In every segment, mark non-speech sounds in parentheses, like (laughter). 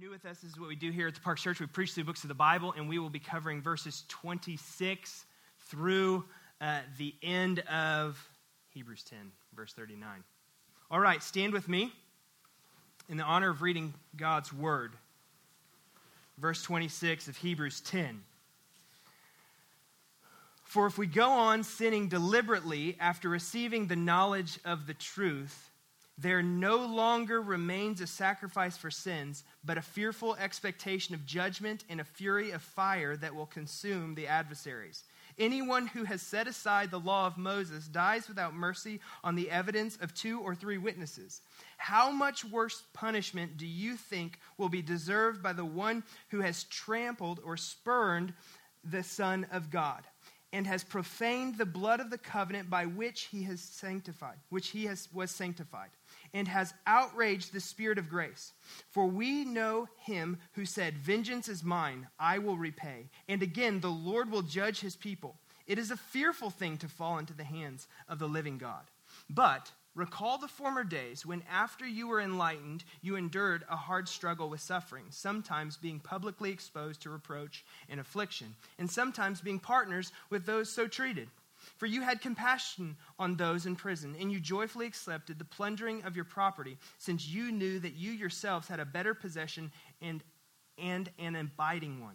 new with us, this is what we do here at the Park Church. We preach through books of the Bible, and we will be covering verses 26 through uh, the end of Hebrews 10, verse 39. All right, stand with me in the honor of reading God's word. Verse 26 of Hebrews 10. For if we go on sinning deliberately after receiving the knowledge of the truth, there no longer remains a sacrifice for sins, but a fearful expectation of judgment and a fury of fire that will consume the adversaries. Anyone who has set aside the law of Moses dies without mercy on the evidence of two or three witnesses. How much worse punishment do you think will be deserved by the one who has trampled or spurned the Son of God? and has profaned the blood of the covenant by which he has sanctified, which he has, was sanctified and has outraged the Spirit of grace. For we know him who said, Vengeance is mine, I will repay. And again, the Lord will judge his people. It is a fearful thing to fall into the hands of the living God. But recall the former days when, after you were enlightened, you endured a hard struggle with suffering, sometimes being publicly exposed to reproach and affliction, and sometimes being partners with those so treated. For you had compassion on those in prison, and you joyfully accepted the plundering of your property, since you knew that you yourselves had a better possession and, and an abiding one.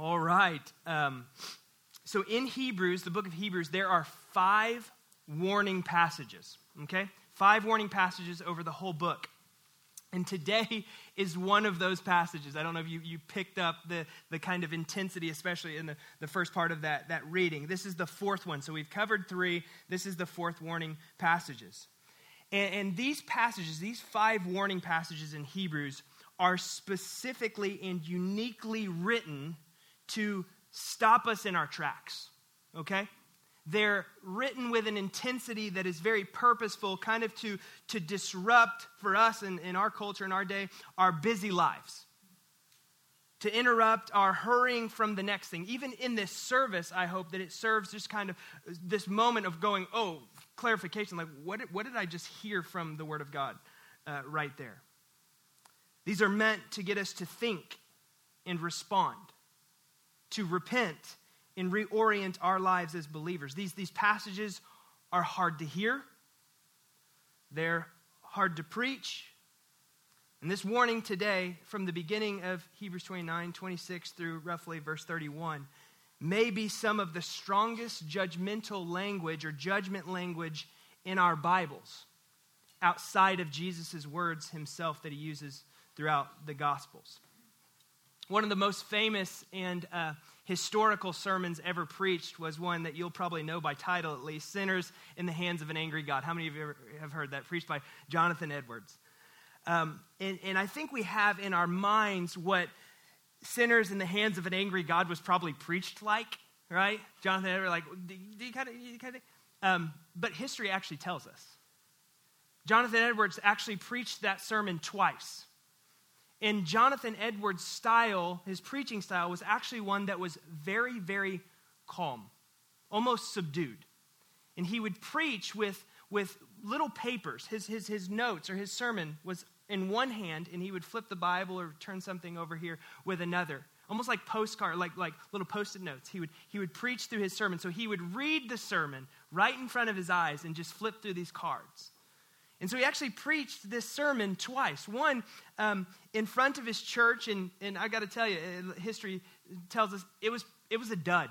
All right. Um, so in Hebrews, the book of Hebrews, there are five warning passages, okay? Five warning passages over the whole book. And today is one of those passages. I don't know if you, you picked up the, the kind of intensity, especially in the, the first part of that, that reading. This is the fourth one. So we've covered three. This is the fourth warning passages. And, and these passages, these five warning passages in Hebrews, are specifically and uniquely written to stop us in our tracks, okay? They're written with an intensity that is very purposeful, kind of to, to disrupt for us in, in our culture, in our day, our busy lives. To interrupt our hurrying from the next thing. Even in this service, I hope that it serves just kind of this moment of going, oh, clarification. Like, what did, what did I just hear from the Word of God uh, right there? These are meant to get us to think and respond to repent and reorient our lives as believers. These, these passages are hard to hear, they're hard to preach. And this warning today, from the beginning of Hebrews 29, 26 through roughly verse 31, may be some of the strongest judgmental language or judgment language in our Bibles outside of Jesus' words himself that he uses throughout the Gospels. One of the most famous and uh, historical sermons ever preached was one that you'll probably know by title at least Sinners in the Hands of an Angry God. How many of you have heard that? Preached by Jonathan Edwards. Um, and, and I think we have in our minds what sinners in the hands of an angry God was probably preached like, right? Jonathan Edwards, like, do, do you kind of, you kind of um, but history actually tells us. Jonathan Edwards actually preached that sermon twice. And Jonathan Edwards' style, his preaching style, was actually one that was very, very calm, almost subdued. And he would preach with, with little papers. His, his, his notes or his sermon was in one hand, and he would flip the Bible or turn something over here with another. Almost like postcard, like, like little post-it notes. He would, he would preach through his sermon. So he would read the sermon right in front of his eyes and just flip through these cards. And so he actually preached this sermon twice. One um, in front of his church, and, and I got to tell you, uh, history tells us it was, it was a dud.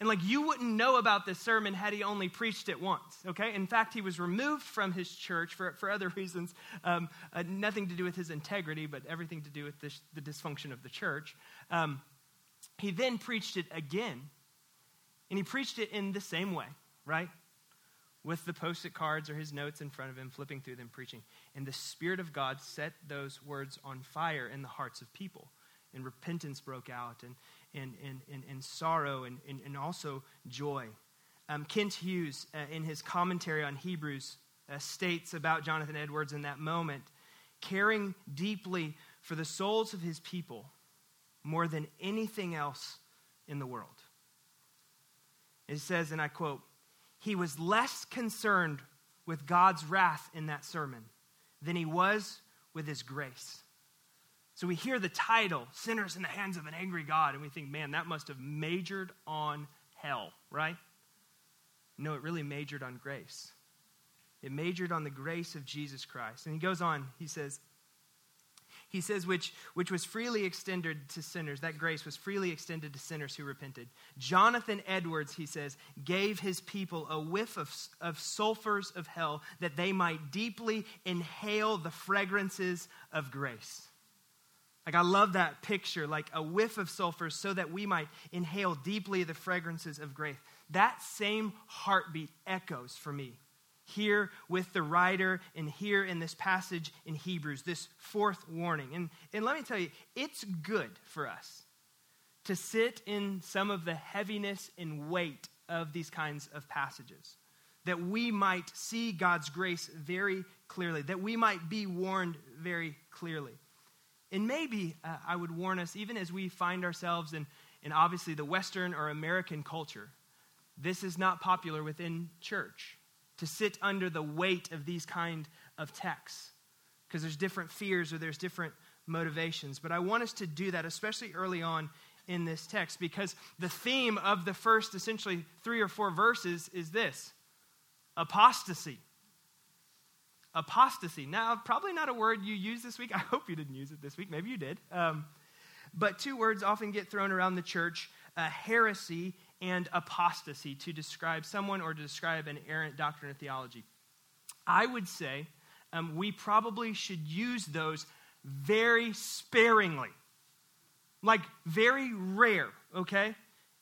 And like you wouldn't know about this sermon had he only preached it once, okay? In fact, he was removed from his church for, for other (laughs) reasons, um, uh, nothing to do with his integrity, but everything to do with this, the dysfunction of the church. Um, he then preached it again, and he preached it in the same way, right? With the post it cards or his notes in front of him, flipping through them, preaching. And the Spirit of God set those words on fire in the hearts of people. And repentance broke out, and, and, and, and, and sorrow, and, and, and also joy. Um, Kent Hughes, uh, in his commentary on Hebrews, uh, states about Jonathan Edwards in that moment caring deeply for the souls of his people more than anything else in the world. It says, and I quote, he was less concerned with God's wrath in that sermon than he was with his grace. So we hear the title, Sinners in the Hands of an Angry God, and we think, man, that must have majored on hell, right? No, it really majored on grace. It majored on the grace of Jesus Christ. And he goes on, he says, he says, which, which was freely extended to sinners. That grace was freely extended to sinners who repented. Jonathan Edwards, he says, gave his people a whiff of, of sulfurs of hell that they might deeply inhale the fragrances of grace. Like, I love that picture, like a whiff of sulfurs, so that we might inhale deeply the fragrances of grace. That same heartbeat echoes for me here with the writer and here in this passage in Hebrews, this fourth warning. And, and let me tell you, it's good for us to sit in some of the heaviness and weight of these kinds of passages, that we might see God's grace very clearly, that we might be warned very clearly. And maybe uh, I would warn us, even as we find ourselves in, in obviously the Western or American culture, this is not popular within church to sit under the weight of these kind of texts because there's different fears or there's different motivations. But I want us to do that, especially early on in this text, because the theme of the first essentially three or four verses is this apostasy. Apostasy. Now, probably not a word you use this week. (laughs) I hope you didn't use it this week. Maybe you did. Um, but two words often get thrown around the church uh, heresy and apostasy to describe someone or to describe an errant doctrine or theology. I would say um, we probably should use those very sparingly. Like, very rare, okay?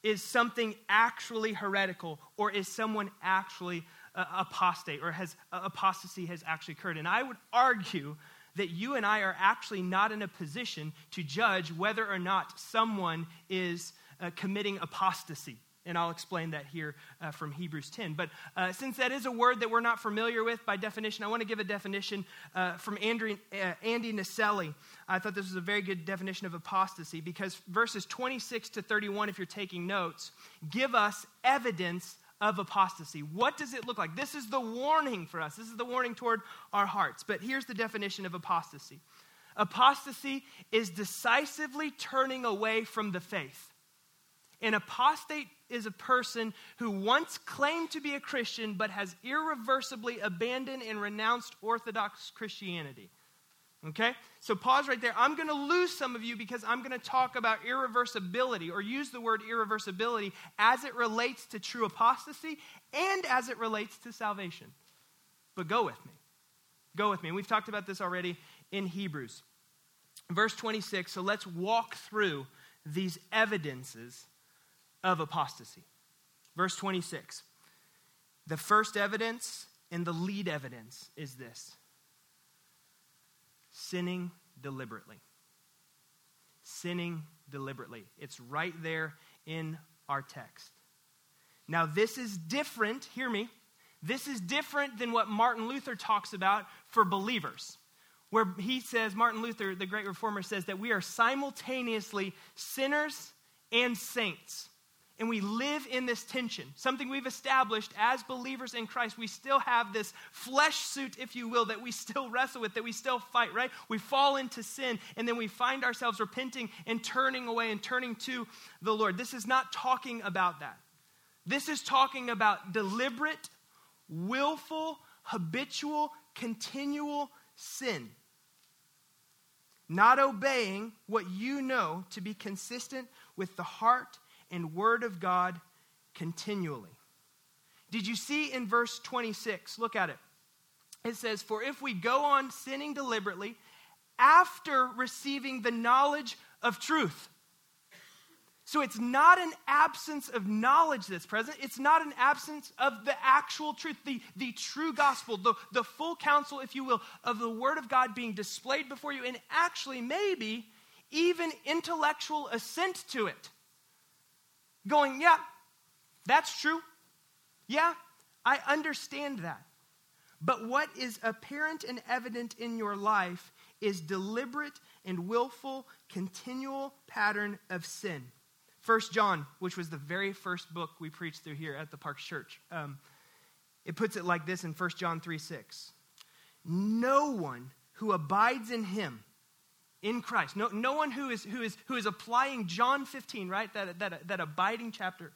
Is something actually heretical or is someone actually uh, apostate or has uh, apostasy has actually occurred? And I would argue that you and I are actually not in a position to judge whether or not someone is uh, committing apostasy. And I'll explain that here uh, from Hebrews 10. But uh, since that is a word that we're not familiar with by definition, I want to give a definition uh, from Andrew, uh, Andy Naselli. I thought this was a very good definition of apostasy because verses 26 to 31, if you're taking notes, give us evidence of apostasy. What does it look like? This is the warning for us. This is the warning toward our hearts. But here's the definition of apostasy apostasy is decisively turning away from the faith. An apostate is a person who once claimed to be a Christian but has irreversibly abandoned and renounced Orthodox Christianity. Okay? So pause right there. I'm going to lose some of you because I'm going to talk about irreversibility or use the word irreversibility as it relates to true apostasy and as it relates to salvation. But go with me. Go with me. We've talked about this already in Hebrews. Verse 26. So let's walk through these evidences of apostasy. Verse 26. The first evidence and the lead evidence is this sinning deliberately. Sinning deliberately. It's right there in our text. Now, this is different, hear me, this is different than what Martin Luther talks about for believers, where he says, Martin Luther, the great reformer, says that we are simultaneously sinners and saints. And we live in this tension, something we've established as believers in Christ. We still have this flesh suit, if you will, that we still wrestle with, that we still fight, right? We fall into sin, and then we find ourselves repenting and turning away and turning to the Lord. This is not talking about that. This is talking about deliberate, willful, habitual, continual sin. Not obeying what you know to be consistent with the heart and Word of God continually. Did you see in verse 26? Look at it. It says, For if we go on sinning deliberately after receiving the knowledge of truth. So it's not an absence of knowledge that's present. It's not an absence of the actual truth, the, the true gospel, the, the full counsel, if you will, of the Word of God being displayed before you, and actually, maybe even intellectual assent to it. Going, yeah, that's true. Yeah, I understand that. But what is apparent and evident in your life is deliberate and willful, continual pattern of sin. First John, which was the very first book we preached through here at the Park Church, um, it puts it like this in 1 John 3 6. No one who abides in him, in Christ, no, no one who is, who, is, who is applying John 15, right, that, that, that abiding chapter,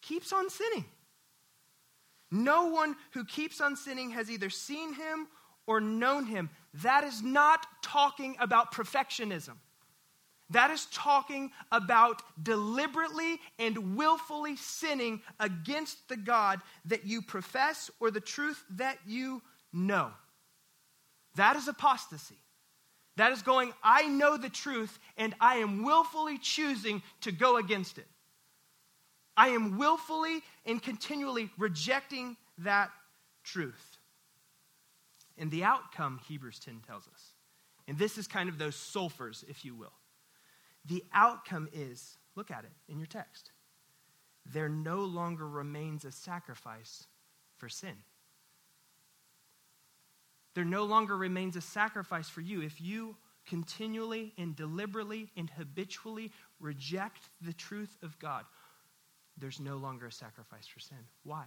keeps on sinning. No one who keeps on sinning has either seen him or known him. That is not talking about perfectionism. That is talking about deliberately and willfully sinning against the God that you profess or the truth that you know. That is apostasy. That is going, I know the truth and I am willfully choosing to go against it. I am willfully and continually rejecting that truth. And the outcome, Hebrews 10 tells us, and this is kind of those sulfurs, if you will the outcome is look at it in your text. There no longer remains a sacrifice for sin. There no longer remains a sacrifice for you if you continually and deliberately and habitually reject the truth of God. There's no longer a sacrifice for sin. Why?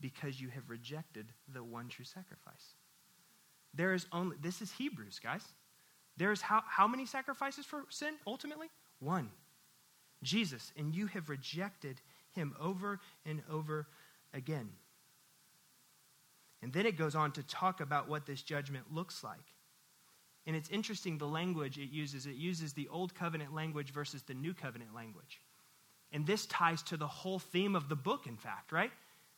Because you have rejected the one true sacrifice. There is only, this is Hebrews, guys. There's how, how many sacrifices for sin ultimately? One. Jesus. And you have rejected him over and over again. And then it goes on to talk about what this judgment looks like. And it's interesting the language it uses. It uses the Old Covenant language versus the New Covenant language. And this ties to the whole theme of the book, in fact, right?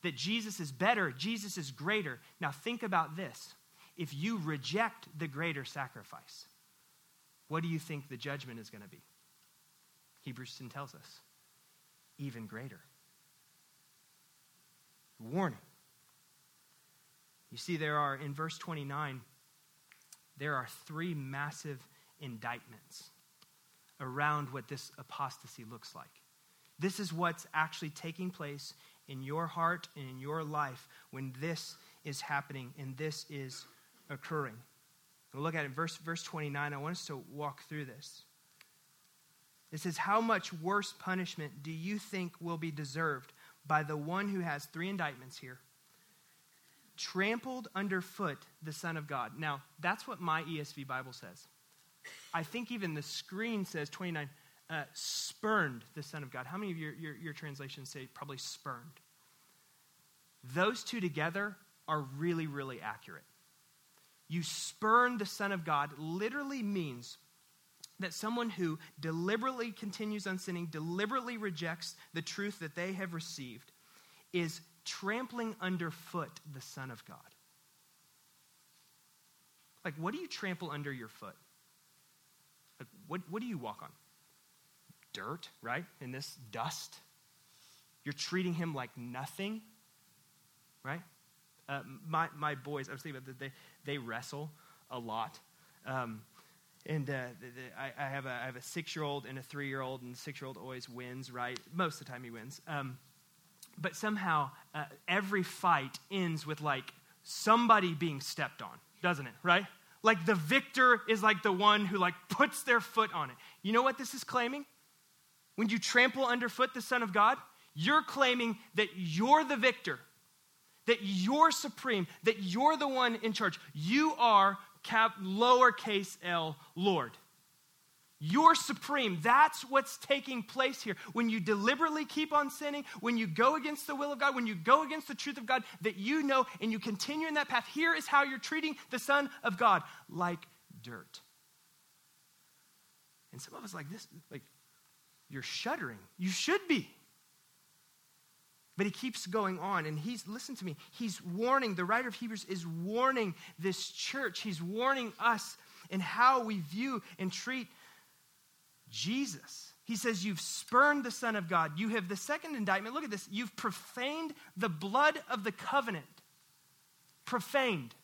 That Jesus is better, Jesus is greater. Now, think about this. If you reject the greater sacrifice, what do you think the judgment is going to be? Hebrews 10 tells us even greater. Warning. You see, there are, in verse 29, there are three massive indictments around what this apostasy looks like. This is what's actually taking place in your heart and in your life when this is happening and this is occurring. We'll look at it, verse, verse 29. I want us to walk through this. It says, How much worse punishment do you think will be deserved by the one who has three indictments here? Trampled underfoot the Son of God. Now, that's what my ESV Bible says. I think even the screen says 29, uh, spurned the Son of God. How many of your, your, your translations say probably spurned? Those two together are really, really accurate you spurn the Son of God literally means that someone who deliberately continues on sinning, deliberately rejects the truth that they have received, is trampling underfoot the Son of God. Like, what do you trample under your foot? Like, what, what do you walk on? Dirt, right? In this dust. You're treating him like nothing, right? Uh, my, my boys, I was thinking about that, they, they wrestle a lot. Um, and uh, the, the, I, I, have a, I have a six year old and a three year old, and the six year old always wins, right? Most of the time he wins. Um, but somehow uh, every fight ends with like somebody being stepped on, doesn't it, right? Like the victor is like the one who like puts their foot on it. You know what this is claiming? When you trample underfoot the Son of God, you're claiming that you're the victor that you're supreme, that you're the one in charge. You are cap lowercase l Lord. You're supreme. That's what's taking place here. When you deliberately keep on sinning, when you go against the will of God, when you go against the truth of God that you know and you continue in that path, here is how you're treating the Son of God like dirt. And some of us like this, like, you're shuddering. You should be. But he keeps going on, and he's, listen to me, he's warning, the writer of Hebrews is warning this church. He's warning us in how we view and treat Jesus. he says, You've spurned the Son of God. You have the second indictment. Look at this. You've profaned the blood of the covenant. Profaned.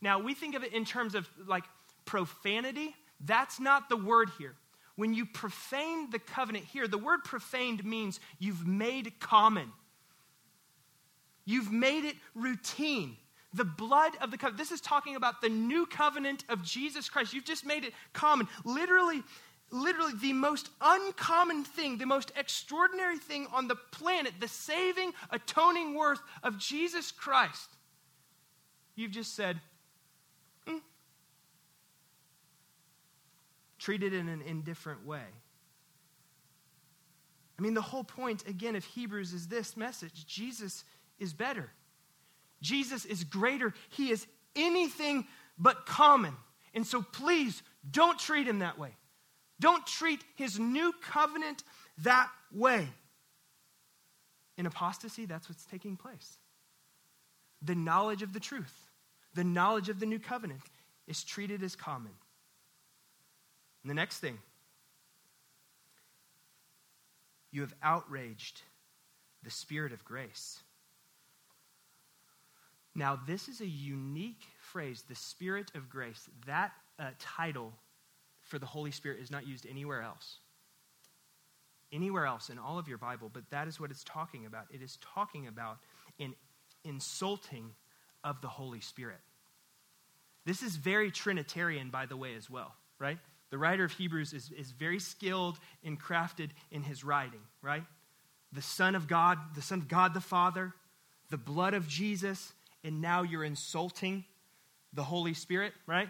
Now, we think of it in terms of like profanity. That's not the word here. When you profane the covenant here, the word profaned means you've made common. You've made it routine. The blood of the covenant. This is talking about the new covenant of Jesus Christ. You've just made it common. Literally, literally the most uncommon thing, the most extraordinary thing on the planet, the saving, atoning worth of Jesus Christ. You've just said, mm. treated in an indifferent way. I mean, the whole point, again, of Hebrews is this message Jesus is better. Jesus is greater. He is anything but common. And so please don't treat him that way. Don't treat his new covenant that way. In apostasy, that's what's taking place. The knowledge of the truth, the knowledge of the new covenant is treated as common. And the next thing, you have outraged the spirit of grace. Now, this is a unique phrase, the Spirit of grace. That uh, title for the Holy Spirit is not used anywhere else. Anywhere else in all of your Bible, but that is what it's talking about. It is talking about an insulting of the Holy Spirit. This is very Trinitarian, by the way, as well, right? The writer of Hebrews is, is very skilled and crafted in his writing, right? The Son of God, the Son of God the Father, the blood of Jesus, and now you're insulting the Holy Spirit, right?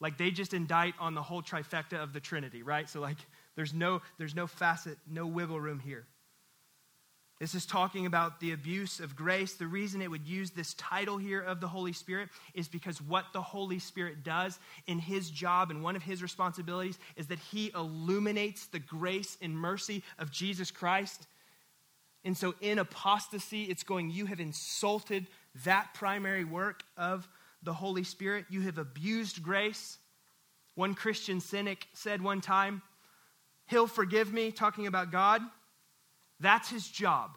Like they just indict on the whole trifecta of the Trinity, right? So like there's no there's no facet, no wiggle room here. This is talking about the abuse of grace. The reason it would use this title here of the Holy Spirit is because what the Holy Spirit does in his job and one of his responsibilities is that he illuminates the grace and mercy of Jesus Christ. And so in apostasy, it's going, You have insulted that primary work of the Holy Spirit. You have abused grace. One Christian cynic said one time, He'll forgive me, talking about God. That's his job.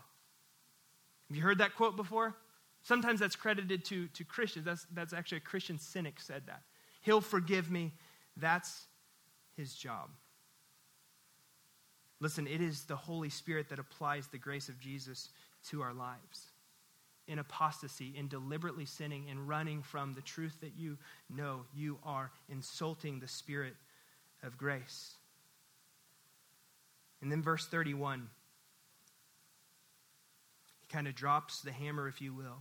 Have you heard that quote before? Sometimes that's credited to, to Christians. That's, that's actually a Christian cynic said that. He'll forgive me. That's his job. Listen, it is the Holy Spirit that applies the grace of Jesus to our lives in apostasy, in deliberately sinning, in running from the truth that you know, you are insulting the Spirit of grace. And then verse 31, he kind of drops the hammer, if you will.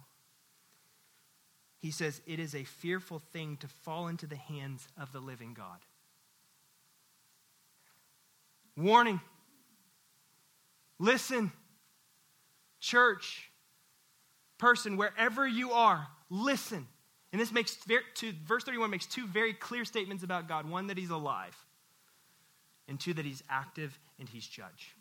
He says, It is a fearful thing to fall into the hands of the living God. Warning. Listen, church person, wherever you are, listen. And this makes, verse 31 makes two very clear statements about God one, that he's alive, and two, that he's active and he's judge.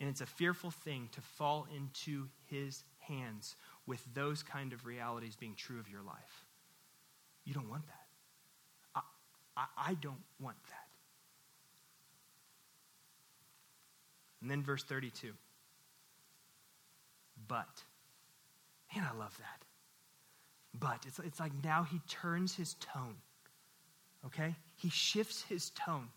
And it's a fearful thing to fall into his hands with those kind of realities being true of your life. You don't want that. I, I, I don't want that. And then verse 32. But Man, I love that. But it's, it's like now he turns his tone. Okay? He shifts his tone.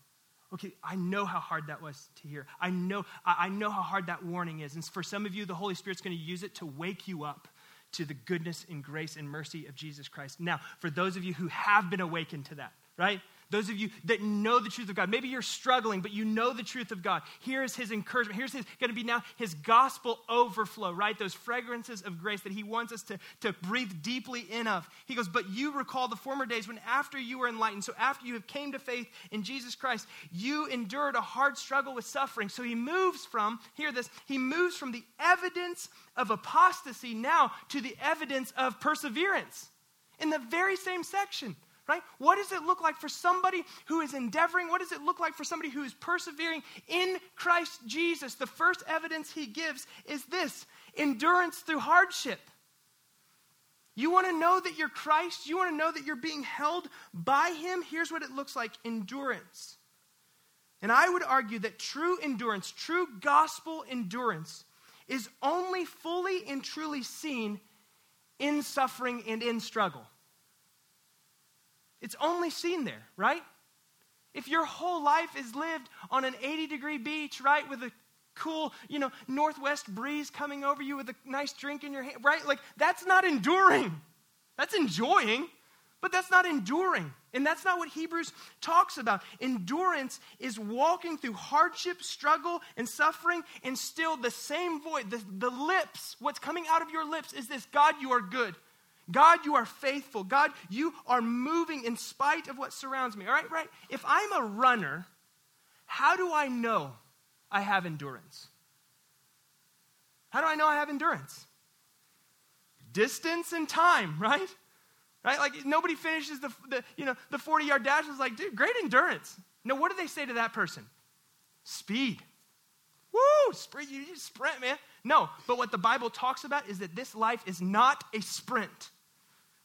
Okay, I know how hard that was to hear. I know, I know how hard that warning is. And for some of you, the Holy Spirit's going to use it to wake you up to the goodness and grace and mercy of Jesus Christ. Now, for those of you who have been awakened to that, right? Those of you that know the truth of God, maybe you're struggling, but you know the truth of God. Here's his encouragement. Here's his, going to be now his gospel overflow, right? Those fragrances of grace that he wants us to, to breathe deeply in of. He goes, But you recall the former days when after you were enlightened, so after you have came to faith in Jesus Christ, you endured a hard struggle with suffering. So he moves from, hear this, he moves from the evidence of apostasy now to the evidence of perseverance in the very same section right? What does it look like for somebody who is endeavoring? What does it look like for somebody who is persevering in Christ Jesus? The first evidence he gives is this endurance through hardship. You want to know that you're Christ? You want to know that you're being held by him? Here's what it looks like endurance And I would argue that true endurance, true gospel endurance, is only fully and truly seen in suffering and in struggle. It's only seen there, right? If your whole life is lived on an 80 degree beach, right, with a cool, you know, northwest breeze coming over you with a nice drink in your hand, right? Like, that's not enduring. That's enjoying, but that's not enduring. And that's not what Hebrews talks about. Endurance is walking through hardship, struggle, and suffering, and still the same voice, the, the lips, what's coming out of your lips is this God, you are good. God, you are faithful. God, you are moving in spite of what surrounds me. All right, right? If I'm a runner, how do I know I have endurance? How do I know I have endurance? Distance and time, (laughs) right? Right? Like nobody finishes the, the you know the 40 yard dash is like, dude, great endurance. No, what do they say to that person? Speed. Woo! Sprint, you, you sprint, man. No, but what the Bible talks about is that this life is not a sprint.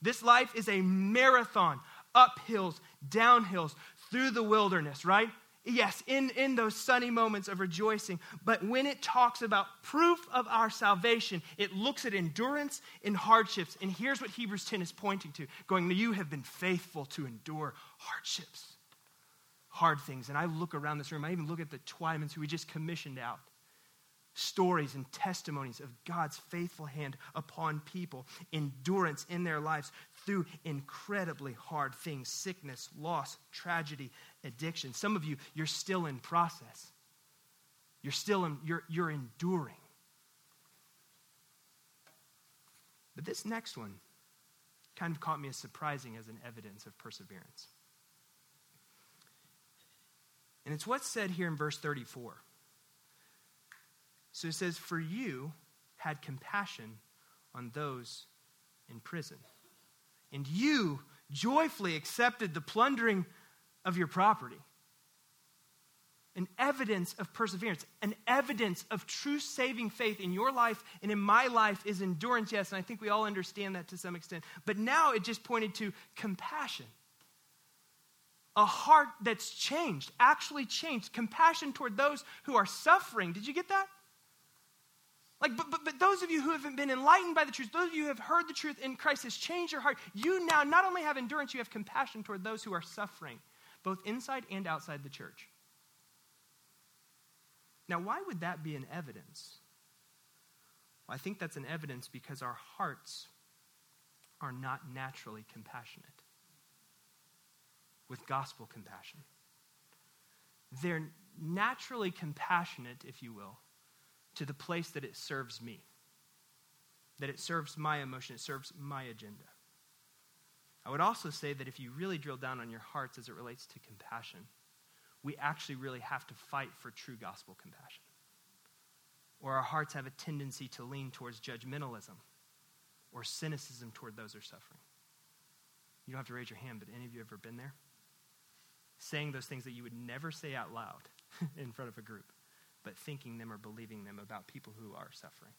This life is a marathon, up hills, down hills, through the wilderness, right? Yes, in, in those sunny moments of rejoicing. But when it talks about proof of our salvation, it looks at endurance in hardships. And here's what Hebrews 10 is pointing to going, You have been faithful to endure hardships, hard things. And I look around this room, I even look at the Twymans who we just commissioned out stories and testimonies of God's faithful hand upon people, endurance in their lives through incredibly hard things sickness, loss, tragedy, addiction. Some of you, you're still in process. You're still in, you're, you're enduring. But this next one kind of caught me as surprising as an evidence of perseverance. And it's what's said here in verse 34. So it says, For you had compassion on those in prison. And you joyfully accepted the plundering of your property. An evidence of perseverance, an evidence of true saving faith in your life and in my life is endurance, yes, and I think we all understand that to some extent. But now it just pointed to compassion. A heart that's changed, actually changed. Compassion toward those who are suffering. Did you get that? Like, but, but, but those of you who haven't been enlightened by the truth, those of you who have heard the truth in Christ has changed your heart, you now not only have endurance, you have compassion toward those who are suffering, both inside and outside the church. Now, why would that be an evidence? Well, I think that's an evidence because our hearts are not naturally compassionate with gospel compassion. They're naturally compassionate, if you will, to the place that it serves me, that it serves my emotion, it serves my agenda. I would also say that if you really drill down on your hearts as it relates to compassion, we actually really have to fight for true gospel compassion. Or our hearts have a tendency to lean towards judgmentalism or cynicism toward those who are suffering. You don't have to raise your hand, but any of you ever been there? Saying those things that you would never say out loud (laughs) in front of a group but thinking them or believing them about people who are suffering.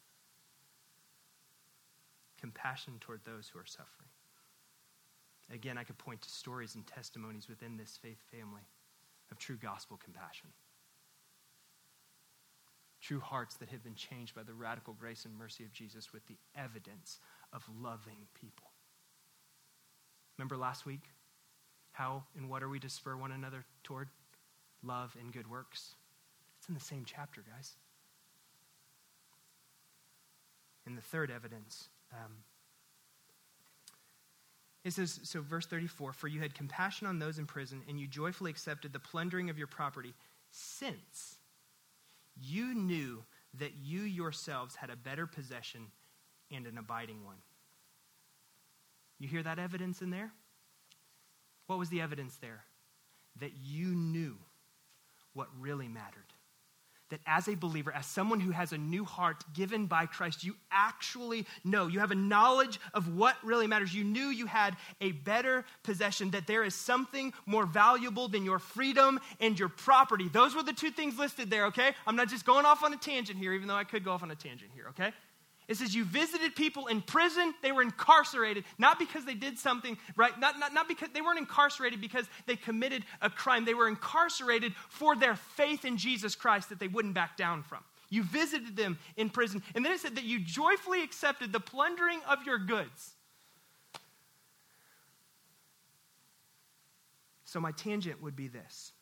Compassion toward those who are suffering. Again, I could point to stories and testimonies within this faith family of true gospel compassion. True hearts that have been changed by the radical grace and mercy of Jesus with the evidence of loving people. Remember last week? How and what are we to spur one another toward? Love and good works. It's in the same chapter, guys. And the third evidence. Um, it says, so verse 34 For you had compassion on those in prison, and you joyfully accepted the plundering of your property, since you knew that you yourselves had a better possession and an abiding one. You hear that evidence in there? What was the evidence there? That you knew what really mattered that as a believer, as someone who has a new heart given by Christ, you actually know. You have a knowledge of what really matters. You knew you had a better possession, that there is something more valuable than your freedom and your property. Those were the two things listed there, okay? I'm not just going off on a tangent here, even though I could go off on a tangent here, okay? It says you visited people in prison. They were incarcerated, not because they did something, right? Not, not, not because they weren't incarcerated because they committed a crime. They were incarcerated for their faith in Jesus Christ that they wouldn't back down from. You visited them in prison. And then it said that you joyfully accepted the plundering of your goods. So, my tangent would be this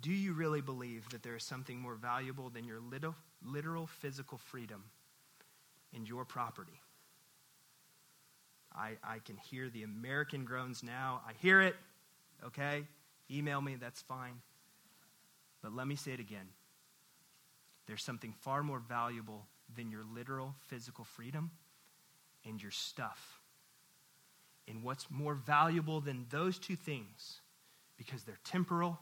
Do you really believe that there is something more valuable than your little, literal physical freedom and your property? I, I can hear the American groans now. I hear it. Okay? Email me, that's fine. But let me say it again. There's something far more valuable than your literal physical freedom and your stuff. And what's more valuable than those two things, because they're temporal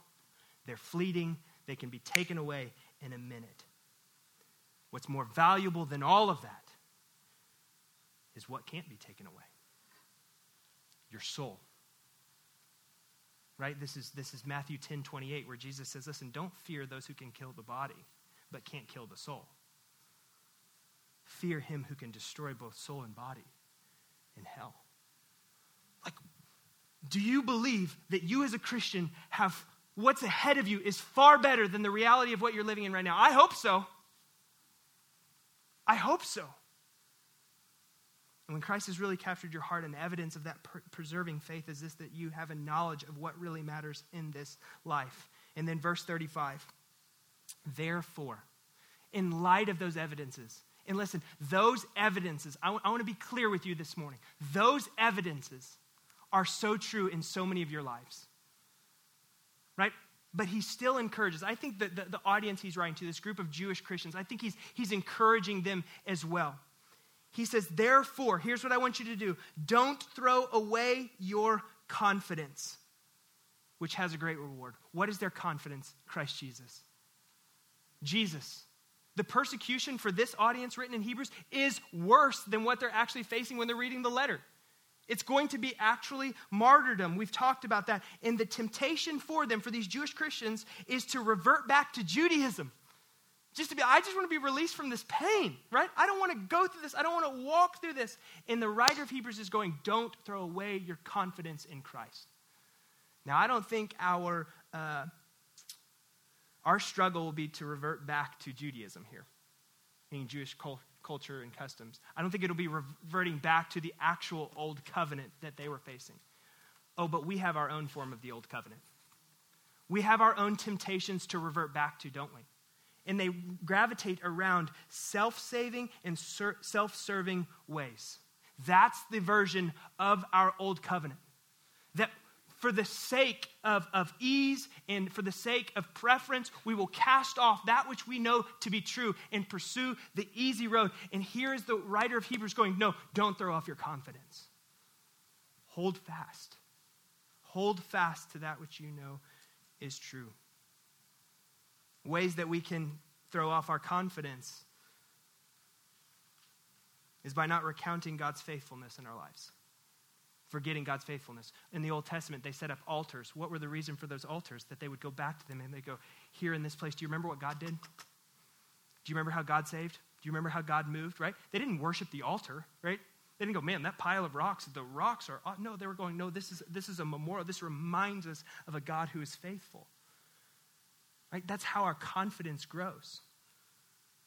they're fleeting, they can be taken away in a minute. What's more valuable than all of that is what can't be taken away your soul. Right? This is, this is Matthew 10 28, where Jesus says, Listen, don't fear those who can kill the body, but can't kill the soul. Fear him who can destroy both soul and body in hell. Like, do you believe that you as a Christian have what's ahead of you is far better than the reality of what you're living in right now. I hope so. I hope so. And when Christ has really captured your heart, and evidence of that per- preserving faith is this that you have a knowledge of what really matters in this life. And then verse 35 Therefore, in light of those evidences, and listen, those evidences, I, w- I want to be clear with you this morning. Those evidences are so true in so many of your lives right? But he still encourages. I think that the, the audience he's writing to, this group of Jewish Christians, I think he's, he's encouraging them as well. He says, Therefore, here's what I want you to do don't throw away your confidence, which has a great reward. What is their confidence? Christ Jesus. Jesus. The persecution for this audience written in Hebrews is worse than what they're actually facing when they're reading the letter. It's going to be actually martyrdom. We've talked about that. And the temptation for them, for these Jewish Christians, is to revert back to Judaism. Just to be, I just want to be released from this pain, right? I don't want to go through this. I don't want to walk through this. And the writer of Hebrews is going, don't throw away your confidence in Christ. Now, I don't think our, uh, our struggle will be to revert back to Judaism here, meaning Jewish culture culture and customs. I don't think it'll be reverting back to the actual old covenant that they were facing. Oh, but we have our own form of the old covenant. We have our own temptations to revert back to, don't we? And they gravitate around self saving and self serving ways. That's the version of our old covenant. That for the sake of, of ease and for the sake of preference, we will cast off that which we know to be true and pursue the easy road. And here is the writer of Hebrews going, No, don't throw off your confidence. Hold fast. Hold fast to that which you know is true. Ways that we can throw off our confidence is by not recounting God's faithfulness in our lives forgetting God's faithfulness. In the Old Testament, they set up altars. What were the reason for those altars? That they would go back to them and they go, Here in this place, do you remember what God did? Do you remember how God saved? Do you remember how God moved, right? They didn't worship the altar, right? They didn't go, man, that pile of rocks, the rocks are, uh, no, they were going, no, this is, this is a memorial. This reminds us of a God who is faithful. Right? That's how our confidence grows.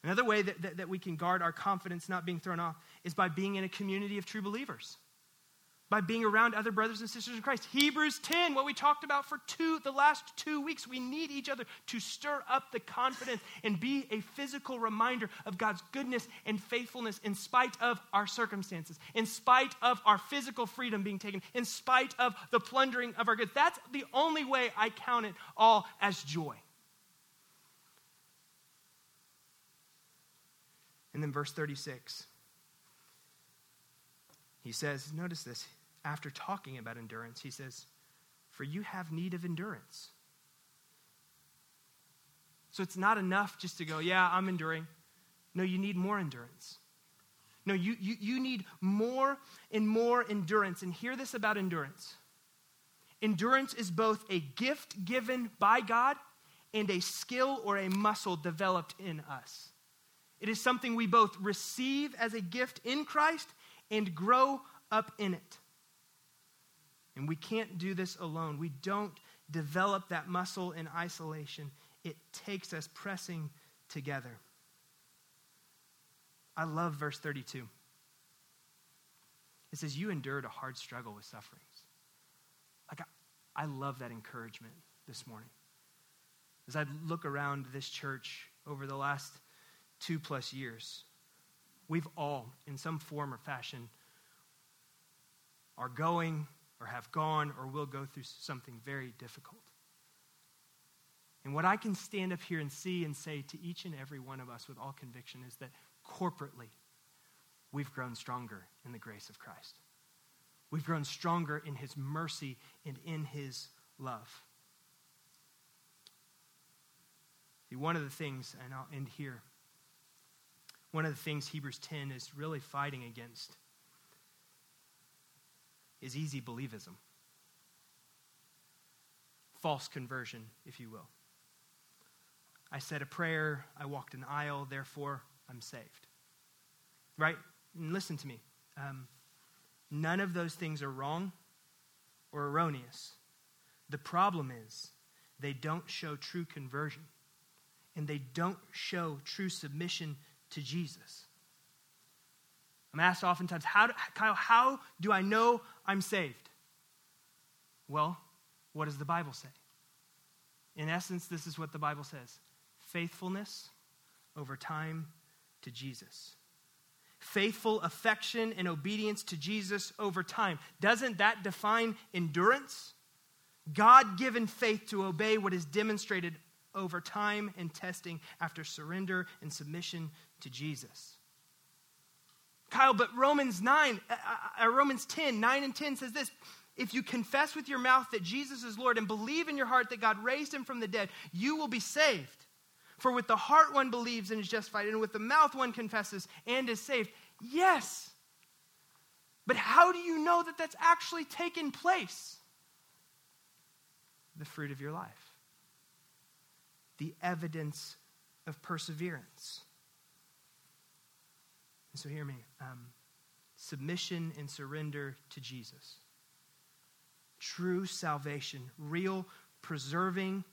Another way that, that, that we can guard our confidence not being thrown off is by being in a community of true believers by being around other brothers and sisters in Christ. Hebrews 10, what we talked about for two, the last two weeks, we need each other to stir up the confidence and be a physical reminder of God's goodness and faithfulness in spite of our circumstances, in spite of our physical freedom being taken, in spite of the plundering of our goods. That's the only way I count it all as joy. And then verse 36. He says, notice this after talking about endurance, he says, For you have need of endurance. So it's not enough just to go, Yeah, I'm enduring. No, you need more endurance. No, you, you, you need more and more endurance. And hear this about endurance endurance is both a gift given by God and a skill or a muscle developed in us. It is something we both receive as a gift in Christ and grow up in it. And we can't do this alone. We don't develop that muscle in isolation. It takes us pressing together. I love verse 32. It says, You endured a hard struggle with sufferings. Like, I, I love that encouragement this morning. As I look around this church over the last two plus years, we've all, in some form or fashion, are going or have gone or will go through something very difficult. And what I can stand up here and see and say to each and every one of us with all conviction is that corporately, we've grown stronger in the grace of Christ. We've grown stronger in his mercy and in his love. See, one of the things, and I'll end here, one of the things Hebrews 10 is really fighting against is easy believism. False conversion, if you will. I said a prayer, I walked an aisle, therefore I'm saved. Right? And listen to me. Um, none of those things are wrong or erroneous. The problem is they don't show true conversion and they don't show true submission to Jesus. I'm asked oftentimes, how do, Kyle, how do I know I'm saved? Well, what does the Bible say? In essence, this is what the Bible says faithfulness over time to Jesus. Faithful affection and obedience to Jesus over time. Doesn't that define endurance? God given faith to obey what is demonstrated over time and testing after surrender and submission to Jesus. Kyle, but Romans 9, uh, uh, Romans 10, 9 and 10 says this If you confess with your mouth that Jesus is Lord and believe in your heart that God raised him from the dead, you will be saved. For with the heart one believes and is justified, and with the mouth one confesses and is saved. Yes. But how do you know that that's actually taken place? The fruit of your life, the evidence of perseverance. And so, hear me um, submission and surrender to Jesus. True salvation, real, preserving,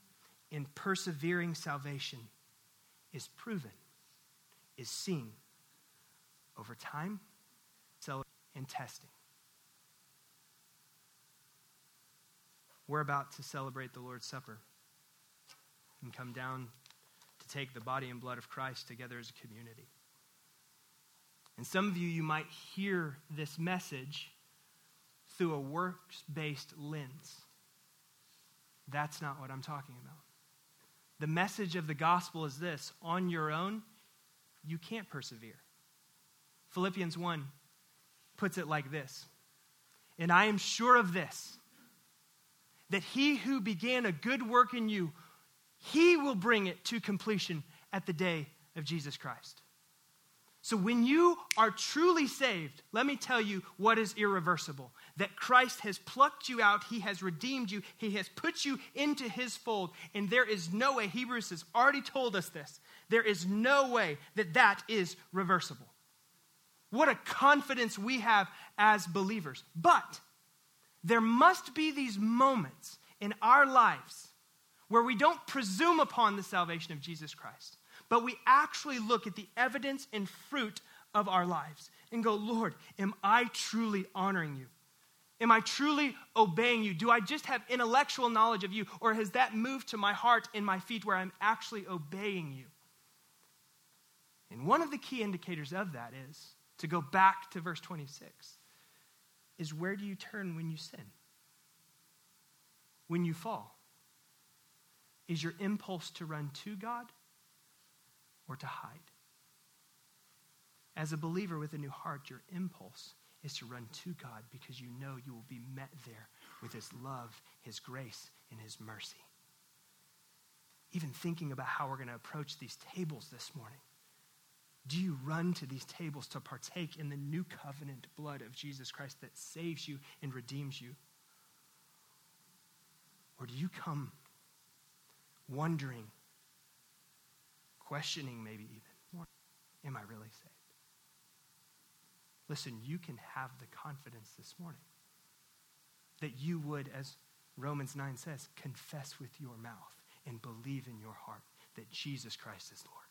and persevering salvation is proven, is seen over time and testing. We're about to celebrate the Lord's Supper and come down to take the body and blood of Christ together as a community. And some of you, you might hear this message through a works based lens. That's not what I'm talking about. The message of the gospel is this on your own, you can't persevere. Philippians 1 puts it like this And I am sure of this, that he who began a good work in you, he will bring it to completion at the day of Jesus Christ. So, when you are truly saved, let me tell you what is irreversible that Christ has plucked you out, He has redeemed you, He has put you into His fold, and there is no way, Hebrews has already told us this, there is no way that that is reversible. What a confidence we have as believers. But there must be these moments in our lives where we don't presume upon the salvation of Jesus Christ but we actually look at the evidence and fruit of our lives and go, Lord, am I truly honoring you? Am I truly obeying you? Do I just have intellectual knowledge of you, or has that moved to my heart and my feet where I'm actually obeying you? And one of the key indicators of that is to go back to verse 26 is where do you turn when you sin? When you fall? Is your impulse to run to God or to hide. As a believer with a new heart, your impulse is to run to God because you know you will be met there with His love, His grace, and His mercy. Even thinking about how we're going to approach these tables this morning, do you run to these tables to partake in the new covenant blood of Jesus Christ that saves you and redeems you? Or do you come wondering questioning maybe even, am I really saved? Listen, you can have the confidence this morning that you would, as Romans 9 says, confess with your mouth and believe in your heart that Jesus Christ is Lord.